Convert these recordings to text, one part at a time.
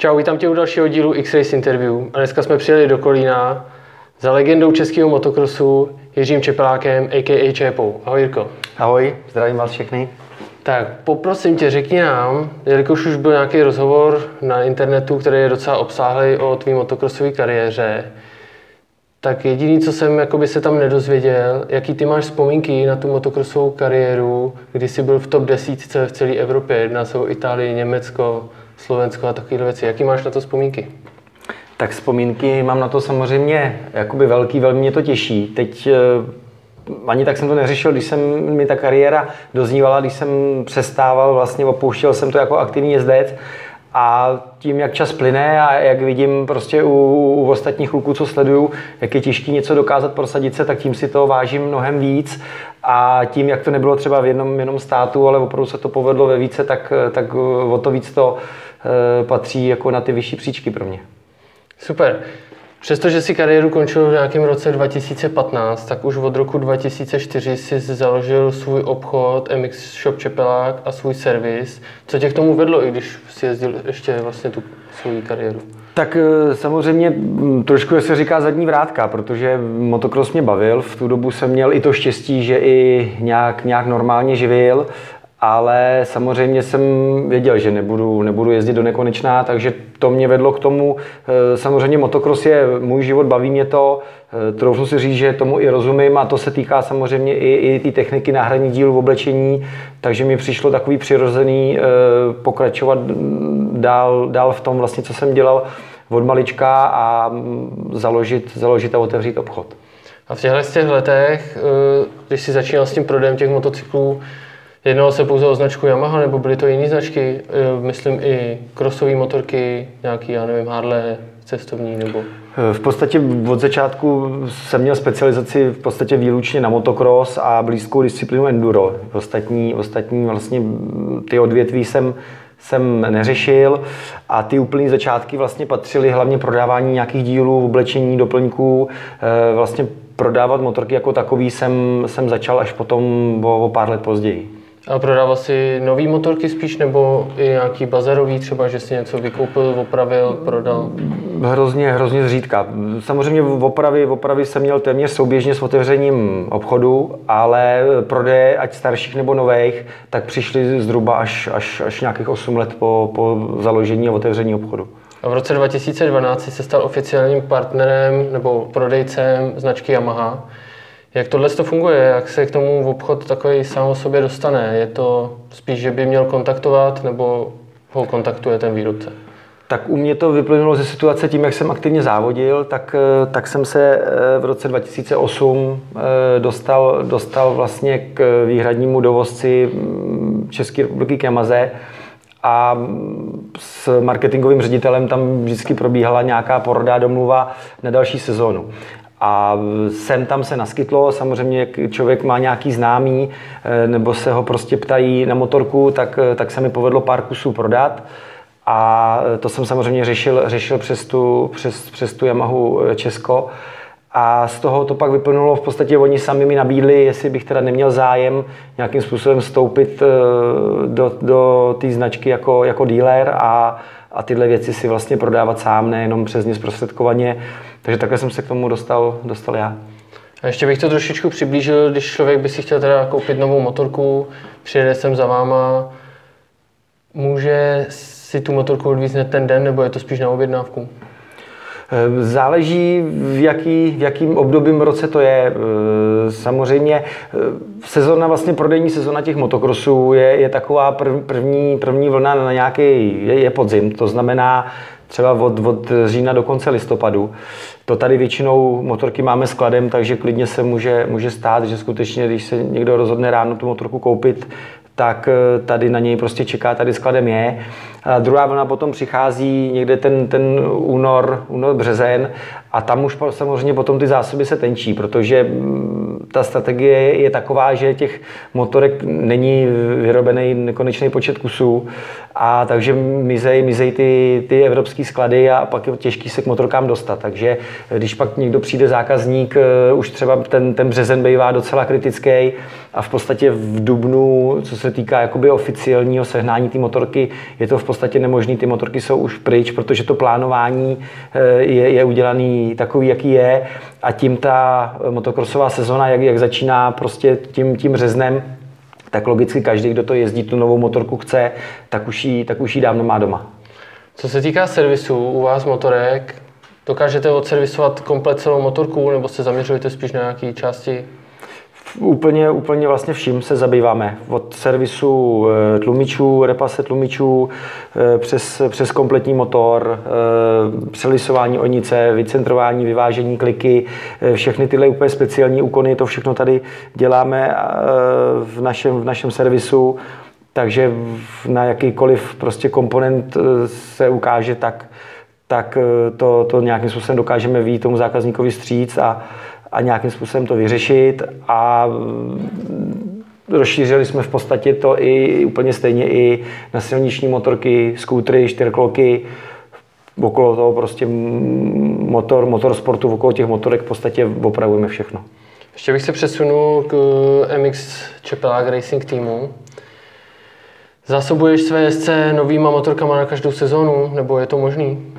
Čau, vítám tě u dalšího dílu X-Race Interview a dneska jsme přijeli do Kolína za legendou českého motokrosu Jiřím Čepelákem, a.k.a. Čepou. Ahoj Jirko. Ahoj, zdravím vás všechny. Tak poprosím tě, řekni nám, jelikož už byl nějaký rozhovor na internetu, který je docela obsáhlý o tvý motokrosové kariéře, tak jediný, co jsem jakoby se tam nedozvěděl, jaký ty máš vzpomínky na tu motokrosovou kariéru, kdy jsi byl v top desítce v celé Evropě, jedná se o Itálii, Německo, Slovensko a takovéhle věci. Jaký máš na to vzpomínky? Tak vzpomínky mám na to samozřejmě jakoby velký, velmi mě to těší. Teď eh, ani tak jsem to neřešil, když jsem mi ta kariéra doznívala, když jsem přestával, vlastně opouštěl jsem to jako aktivní jezdec a tím, jak čas plyne a jak vidím prostě u, u ostatních kluků, co sleduju, jak je těžké něco dokázat prosadit se, tak tím si to vážím mnohem víc. A tím, jak to nebylo třeba v jednom jenom státu, ale opravdu se to povedlo ve více, tak, tak o to víc to e, patří jako na ty vyšší příčky pro mě. Super. Přestože si kariéru končil v nějakém roce 2015, tak už od roku 2004 si založil svůj obchod MX Shop Čepelák a svůj servis. Co tě k tomu vedlo, i když si jezdil ještě vlastně tu svou kariéru? Tak eh, samozřejmě trošku se říká zadní vrátka, protože motocross mě bavil. V tu dobu jsem měl i to štěstí, že i nějak, nějak normálně živil ale samozřejmě jsem věděl, že nebudu, nebudu jezdit do nekonečná, takže to mě vedlo k tomu. Eh, samozřejmě motocross je můj život, baví mě to, eh, troufnu si říct, že tomu i rozumím a to se týká samozřejmě i, i té techniky náhradní dílu v oblečení, takže mi přišlo takový přirozený eh, pokračovat dál, dál v tom, vlastně, co jsem dělal od malička a založit, založit a otevřít obchod. A v těchto těch letech, když jsi začínal s tím prodejem těch motocyklů, Jednalo se pouze o značku Yamaha, nebo byly to jiné značky? E, myslím i crossové motorky, nějaký, já nevím, Harley, cestovní nebo... E, v podstatě od začátku jsem měl specializaci v podstatě výlučně na motocross a blízkou disciplínu enduro. Ostatní, ostatní vlastně ty odvětví jsem, jsem neřešil a ty úplné začátky vlastně patřily hlavně prodávání nějakých dílů, oblečení, doplňků, e, vlastně prodávat motorky jako takový jsem, jsem začal až potom o, o pár let později. A prodával si nový motorky spíš, nebo i nějaký bazarový třeba, že si něco vykoupil, opravil, prodal? Hrozně, hrozně zřídka. Samozřejmě v opravy, v opravy jsem měl téměř souběžně s otevřením obchodu, ale prodeje, ať starších nebo nových, tak přišly zhruba až, až, až nějakých 8 let po, po založení a otevření obchodu. A v roce 2012 se stal oficiálním partnerem nebo prodejcem značky Yamaha. Jak tohle to funguje? Jak se k tomu v obchod takový sám o sobě dostane? Je to spíš, že by měl kontaktovat, nebo ho kontaktuje ten výrobce? Tak u mě to vyplynulo ze situace tím, jak jsem aktivně závodil, tak, eh, tak jsem se eh, v roce 2008 eh, dostal, dostal vlastně k výhradnímu dovozci mm, České republiky k Yamaze a s marketingovým ředitelem tam vždycky probíhala nějaká poroda domluva na další sezónu. A sem tam se naskytlo, samozřejmě jak člověk má nějaký známý, eh, nebo se ho prostě ptají na motorku, tak, eh, tak se mi povedlo pár kusů prodat. A eh, to jsem samozřejmě řešil, řešil přes, tu, přes, přes tu Yamahu Česko. A z toho to pak vyplnulo, v podstatě oni sami mi nabídli, jestli bych teda neměl zájem nějakým způsobem vstoupit do, do té značky jako, jako dealer a, a tyhle věci si vlastně prodávat sám, nejenom přes ně zprostředkovaně. Takže takhle jsem se k tomu dostal, dostal já. A ještě bych to trošičku přiblížil, když člověk by si chtěl teda koupit novou motorku, přijede sem za váma, může si tu motorku odvízt hned ten den, nebo je to spíš na objednávku? Eh, záleží, v, jaký, v jakým obdobím roce to je. Eh, samozřejmě eh, sezona, vlastně prodejní sezona těch motokrosů je, je taková první, první vlna na nějaký, je, je podzim, to znamená třeba od, od října do konce listopadu. To tady většinou motorky máme skladem, takže klidně se může, může stát, že skutečně, když se někdo rozhodne ráno tu motorku koupit, tak eh, tady na něj prostě čeká, tady skladem je. A druhá vlna potom přichází někde ten, ten únor, únor, březen a tam už samozřejmě potom ty zásoby se tenčí, protože mm, ta strategie je taková, že těch motorek není vyrobený nekonečný počet kusů a takže mizej, mizej ty, ty evropské sklady a pak je těžký se k motorkám dostat. Takže když pak někdo přijde zákazník, eh, už třeba ten, ten březen bývá docela kritický a v podstatě v Dubnu, co se týká jakoby oficiálního sehnání té motorky, je to v podstatě nemožné. Ty motorky jsou už pryč, protože to plánování eh, je, je udělaný takový, jaký je a tím ta motokrosová sezona, jak, jak začíná prostě tím, tím březnem, tak logicky každý, kdo to jezdí, tu novou motorku chce, tak už ji, tak už ji dávno má doma. Co se týká servisu u vás motorek, dokážete odservisovat komplet celou motorku nebo se zaměřujete spíš na nějaké části Úplně, úplně vlastně vším se zabýváme. Od servisu eh, tlumičů, repase tlumičů, eh, přes, přes kompletní motor, eh, přelisování onice, vycentrování, vyvážení kliky, všechny tyhle úplně speciální úkony, to všechno tady děláme v našem, v našem servisu. Takže na jakýkoliv prostě komponent se ukáže, tak, tak to, to nějakým způsobem dokážeme výjít tomu zákazníkovi stříc a, a nějakým způsobem to vyřešit a mm, rozšířili jsme v podstatě to i úplně stejně i na silniční motorky, skútry, čtyřkloky, okolo toho prostě motor, motor sportu, okolo těch motorek v podstatě opravujeme všechno. Ještě bych se přesunul k MX Čepelák Racing týmu. Zásobuješ své SC novýma motorkama na každou sezónu, nebo je to možný?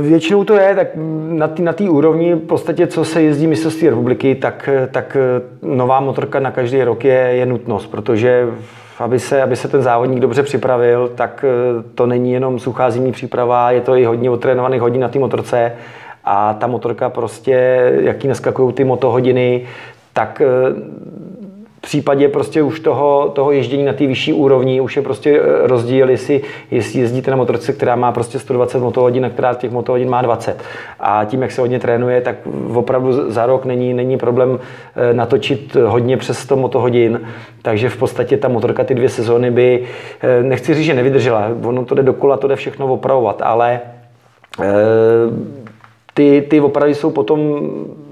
Většinou to je, tak na té na úrovni, v podstatě, co se jezdí mistrovství republiky, tak, tak nová motorka na každý rok je, je nutnost, protože aby se, aby se ten závodník dobře připravil, tak to není jenom suchá zimní příprava, je to i hodně otrénovaných hodin na té motorce. A ta motorka prostě, jaký naskakují ty motohodiny, tak případě prostě už toho, toho ježdění na té vyšší úrovni už je prostě eh, rozdíl, jestli, jestli jezdíte na motorce, která má prostě 120 motohodin a která těch motohodin má 20. A tím, jak se hodně trénuje, tak opravdu za rok není, není problém eh, natočit hodně přes 100 motohodin. Takže v podstatě ta motorka ty dvě sezóny by, eh, nechci říct, že nevydržela, ono to jde dokola, to jde všechno opravovat, ale ty, ty opravy jsou potom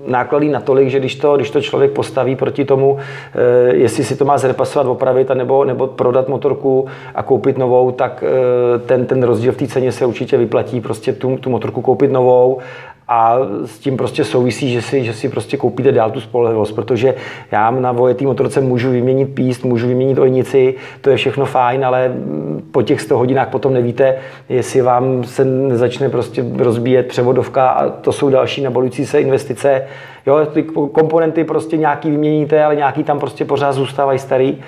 náklady natolik, že když to, když to člověk postaví proti tomu, eh, jestli si to má zrepasovat, opravit, nebo, nebo prodat motorku a koupit novou, tak eh, ten, ten rozdíl v té ceně se určitě vyplatí. Prostě tu, tu motorku koupit novou a s tím prostě souvisí, že si, že si prostě koupíte dál tu spolehlivost, protože já na vojetý motorce můžu vyměnit píst, můžu vyměnit ojnici, to je všechno fajn, ale po těch 100 hodinách potom nevíte, jestli vám se nezačne prostě rozbíjet převodovka a to jsou další nabalující se investice. Jo, ty komponenty prostě nějaký vyměníte, ale nějaký tam prostě pořád zůstávají starý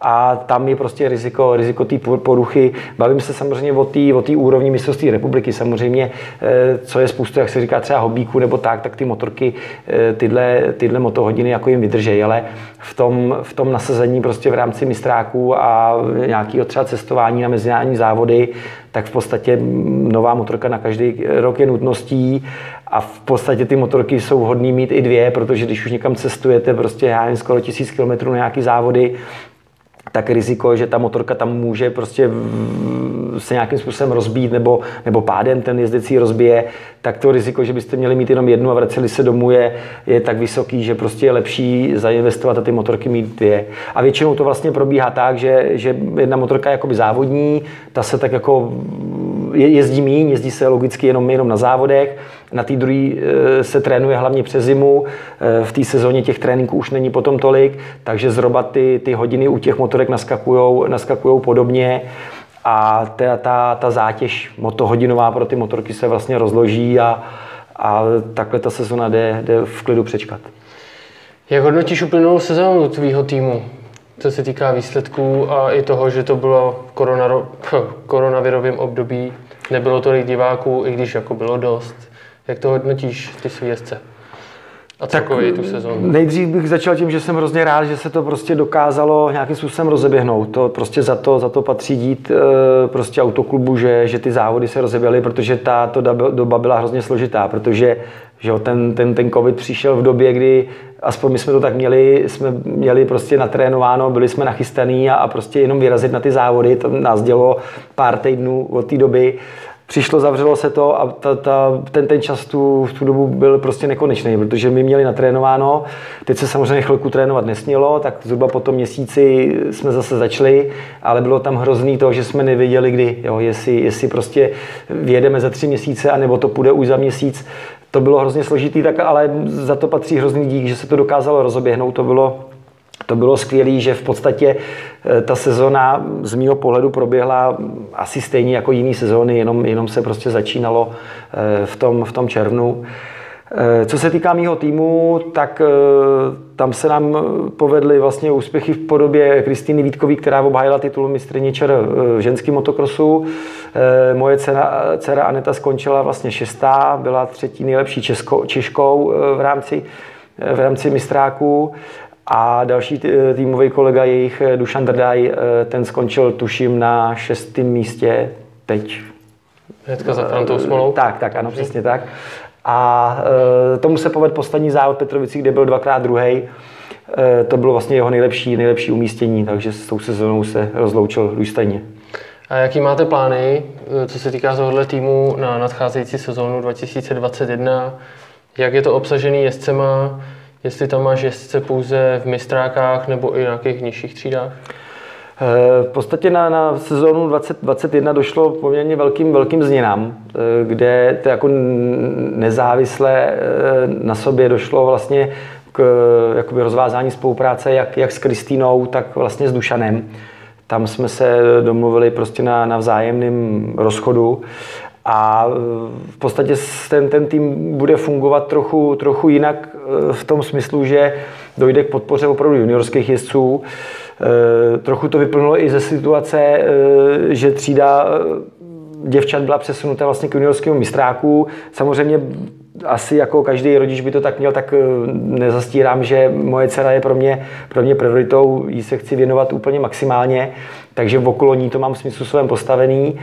a tam je prostě riziko, riziko té poruchy. Bavím se samozřejmě o té o úrovni mistrovství republiky. Samozřejmě, eh, co je spoustu, jak se říká, třeba hobíků nebo tak, tak ty motorky eh, tyhle, tyhle motohodiny jako jim vydržejí, ale v tom, v tom nasazení prostě v rámci mistráků a nějakého třeba cestování na mezinárodní závody, tak v podstatě nová motorka na každý rok je nutností a v podstatě ty motorky jsou vhodné mít i dvě, protože když už někam cestujete, prostě já jen skoro tisíc kilometrů na nějaký závody, tak riziko, že ta motorka tam může prostě se nějakým způsobem rozbít nebo, nebo pádem ten jezdecí rozbije, tak to riziko, že byste měli mít jenom jednu a vraceli se domů je, je tak vysoký, že prostě je lepší zainvestovat a ty motorky mít dvě. A většinou to vlastně probíhá tak, že, že jedna motorka je jakoby závodní, ta se tak jako jezdí míň, jezdí se logicky jenom, jenom na závodech, na té druhé e, se trénuje hlavně přes zimu, e, v té sezóně těch tréninků už není potom tolik, takže zhruba ty, ty hodiny u těch motorek naskakujou, naskakujou podobně a ta, ta, ta zátěž motohodinová pro ty motorky se vlastně rozloží a, a takhle ta sezona jde, jde v klidu přečkat. Jak hodnotíš uplynulou sezónu tvýho týmu? Co se týká výsledků a i toho, že to bylo v koronavirovém období, nebylo tolik diváků, i když jako bylo dost. Jak to hodnotíš, ty svý jezdce? A celkově tu sezónu? Nejdřív bych začal tím, že jsem hrozně rád, že se to prostě dokázalo nějakým způsobem rozeběhnout. To prostě za to, za to patří dít eh, prostě autoklubu, že, že ty závody se rozeběhly, protože ta to doba byla hrozně složitá, protože že jo, ten, ten, ten covid přišel v době, kdy aspoň my jsme to tak měli, jsme měli prostě natrénováno, byli jsme nachystaný a, a prostě jenom vyrazit na ty závody, to nás dělo pár týdnů od té doby přišlo, zavřelo se to a ta, ta, ten, ten čas tu, v tu dobu byl prostě nekonečný, protože my měli natrénováno, teď se samozřejmě chvilku trénovat nesmělo, tak zhruba po tom měsíci jsme zase začali, ale bylo tam hrozný to, že jsme nevěděli kdy, jo, jestli, jestli prostě vyjedeme za tři měsíce, anebo to půjde už za měsíc. To bylo hrozně složitý, tak ale za to patří hrozný dík, že se to dokázalo rozoběhnout. To bylo to bylo skvělé, že v podstatě eh, ta sezona z mého pohledu proběhla asi stejně jako jiné sezóny, jenom, jenom se prostě začínalo eh, v tom, v tom červnu. Eh, co se týká mého týmu, tak tam se nám povedly vlastně úspěchy v podobě Kristýny Vítkový, která obhájila titul mistrně čer v ženském motokrosu. Moje dcera, dcera Aneta skončila vlastně šestá, byla třetí nejlepší česko, Češkou v rámci, v rámci mistráků. A další týmový kolega jejich, eh, Dušan Drdaj, eh, ten skončil tuším na šestém místě teď. Hnedka za Frantou Smolou? Tak, tak, ano, přesně tak. A e, tomu se povedl poslední závod Petrovici, kde byl dvakrát druhý. E, to bylo vlastně jeho nejlepší, nejlepší umístění, takže s tou sezónou se rozloučil důstojně. A jaký máte plány, co se týká tohohle týmu na nadcházející sezónu 2021? Jak je to obsažený jezdcema? Jestli tam máš jezdce pouze v mistrákách nebo i nějakých nižších třídách? Eh, v podstatě na, na sezónu 2021 došlo poměrně velkým, velkým změnám, eh, kde to jako nezávisle eh, na sobě došlo vlastně k jakoby rozvázání spolupráce jak, jak s Kristýnou, tak vlastně s Dušanem. Tam jsme se domluvili prostě na, na vzájemném rozchodu a v podstatě ten, ten tým bude fungovat trochu, trochu jinak e, v tom smyslu, že dojde k podpoře opravdu juniorských jezdců. E, trochu to vyplnulo i ze situace, e, že třída děvčat byla přesunuta vlastně k juniorskému mistráku. Samozřejmě asi jako každý rodič by to tak měl, tak nezastírám, že moje dcera je pro mě, pro mě prioritou, jí se chci věnovat úplně maximálně, takže v okolo ní to mám smyslu svém postavený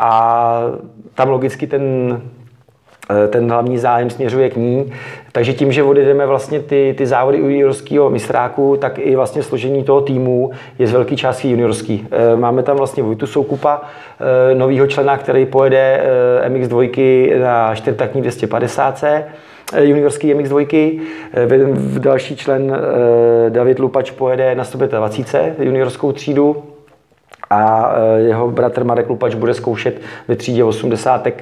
a tam logicky ten, eh, ten hlavní zájem směřuje k ní. Takže tím, že odjedeme vlastně ty, ty závody u juniorského mistráku, tak i vlastně složení toho týmu je z velké části juniorský. Eh, máme tam vlastně Vojtu Soukupa, eh, novýho člena, který pojede MX2 na čtyřtakní 250 juniorský MX2. V další člen David Lupač pojede na 120 juniorskou třídu a e, jeho bratr Marek Lupač bude zkoušet ve třídě 80. E,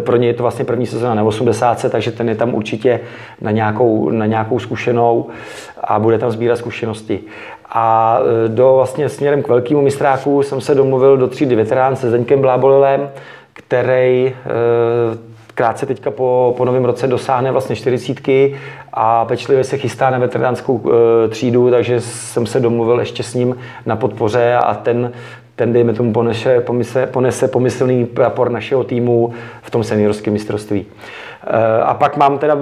pro něj je to vlastně první sezóna na 80, takže ten je tam určitě na nějakou, na nějakou zkušenou a bude tam sbírat zkušenosti. A e, do vlastně směrem k velkému mistráku jsem se domluvil do třídy veterán se Zdeňkem Blábolilem, který krátce teďka po, po novém roce dosáhne vlastně čtyřicítky a pečlivě se chystá na veteránskou e, třídu, takže jsem se domluvil ještě s ním na podpoře a ten, ten dejme tomu ponese, ponese, ponese pomyslný prapor našeho týmu v tom seniorském mistrovství. E, a pak mám teda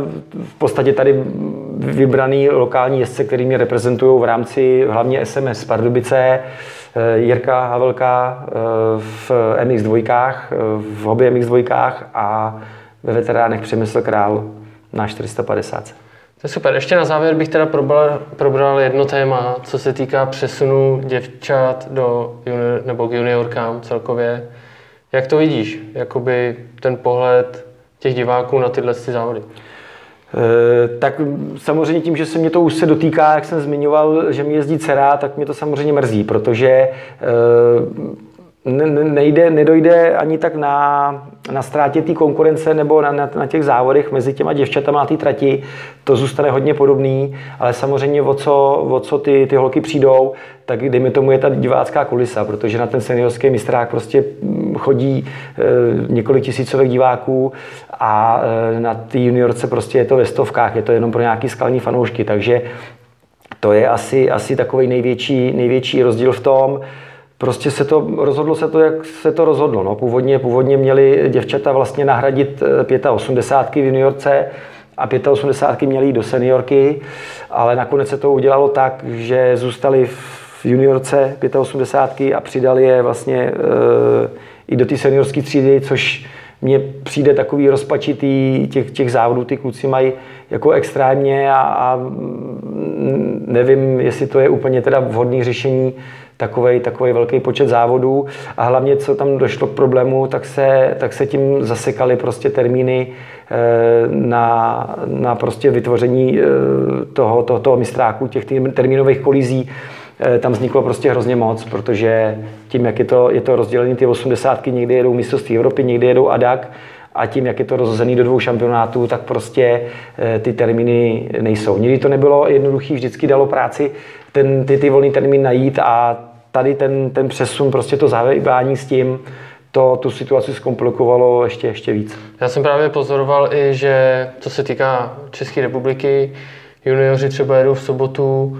v podstatě tady vybraný lokální jezdce, který mě reprezentují v rámci hlavně SMS Pardubice, e, Jirka Havelka v MX2, v hobby MX2 a ve veteránech Přemysl Král na 450. To je super. Ještě na závěr bych teda probral, probral jedno téma, co se týká přesunu děvčat do junior, nebo k juniorkám celkově. Jak to vidíš? Jakoby ten pohled těch diváků na tyhle závody. E, tak samozřejmě tím, že se mě to už se dotýká, jak jsem zmiňoval, že mi jezdí dcera, tak mě to samozřejmě mrzí, protože e, nejde, nedojde ani tak na, na ztrátě té konkurence nebo na, na, na těch závodech mezi těma děvčatama na té trati. To zůstane hodně podobný, ale samozřejmě o co, o co ty, ty holky přijdou, tak dejme tomu je ta divácká kulisa, protože na ten seniorský mistrák prostě chodí e, několik tisícovek diváků a e, na té juniorce prostě je to ve stovkách, je to jenom pro nějaký skalní fanoušky, takže to je asi, asi takový největší, největší rozdíl v tom, Prostě se to, rozhodlo se to, jak se to rozhodlo. No. Původně, původně měli děvčata vlastně nahradit 85 eh, v juniorce a 85 měli do seniorky, ale nakonec se to udělalo tak, že zůstali v juniorce 85 a přidali je vlastně e, i do té seniorské třídy, což mně přijde takový rozpačitý těch, těch závodů, ty kluci mají jako extrémně a, a nevím, jestli to je úplně teda vhodné řešení takový velký počet závodů. A hlavně, co tam došlo k problému, tak se, tak se tím zasekaly prostě termíny eh, na, na prostě vytvoření eh, toho, toho, toho mistráku, těch termínových kolizí, eh, tam vzniklo prostě hrozně moc, protože tím, jak je to, je to rozdělené, ty osmdesátky někdy jedou mistrovství Evropy, někdy jedou ADAC, a tím, jak je to rozhozený do dvou šampionátů, tak prostě ty termíny nejsou. Nikdy to nebylo jednoduché, vždycky dalo práci ten, ty, ty volný termín najít a tady ten, ten přesun, prostě to zavývání s tím, to tu situaci zkomplikovalo ještě, ještě víc. Já jsem právě pozoroval i, že co se týká České republiky, junioři třeba jedou v sobotu,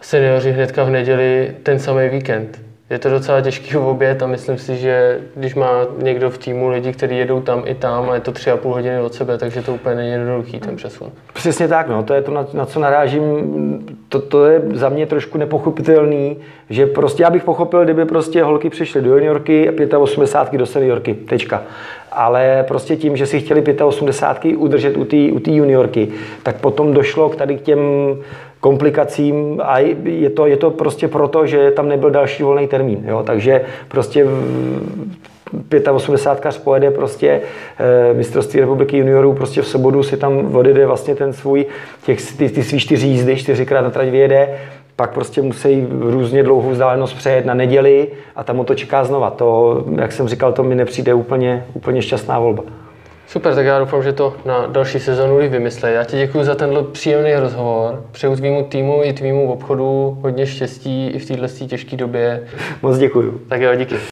seniori hnedka v neděli ten samý víkend je to docela těžký oběd a myslím si, že když má někdo v týmu lidi, kteří jedou tam i tam a je to tři a půl hodiny od sebe, takže to úplně není jednoduchý ten přesun. Přesně tak, no, to je to, na, na co narážím. To, to je za mě trošku nepochopitelný, že prostě já bych pochopil, kdyby prostě holky přišly do juniorky a 85 do seniorky, tečka. Ale prostě tím, že si chtěli 85 udržet u té u juniorky, tak potom došlo k tady k těm komplikacím a je to, je to prostě proto, že tam nebyl další volný termín. Jo? Takže prostě 85 pojede prostě e, mistrovství republiky juniorů prostě v sobotu si tam odjede vlastně ten svůj, těch, ty, ty svý čtyři jízdy, čtyřikrát na trať vyjede, pak prostě musí různě dlouhou vzdálenost přejet na neděli a tam to čeká znova. To, jak jsem říkal, to mi nepřijde úplně, úplně šťastná volba. Super, tak já doufám, že to na další sezonu vymyslí. Já ti děkuji za tenhle příjemný rozhovor. Přeju tvýmu týmu i tvýmu obchodu hodně štěstí i v této těžké době. Moc děkuji. Tak jo, díky.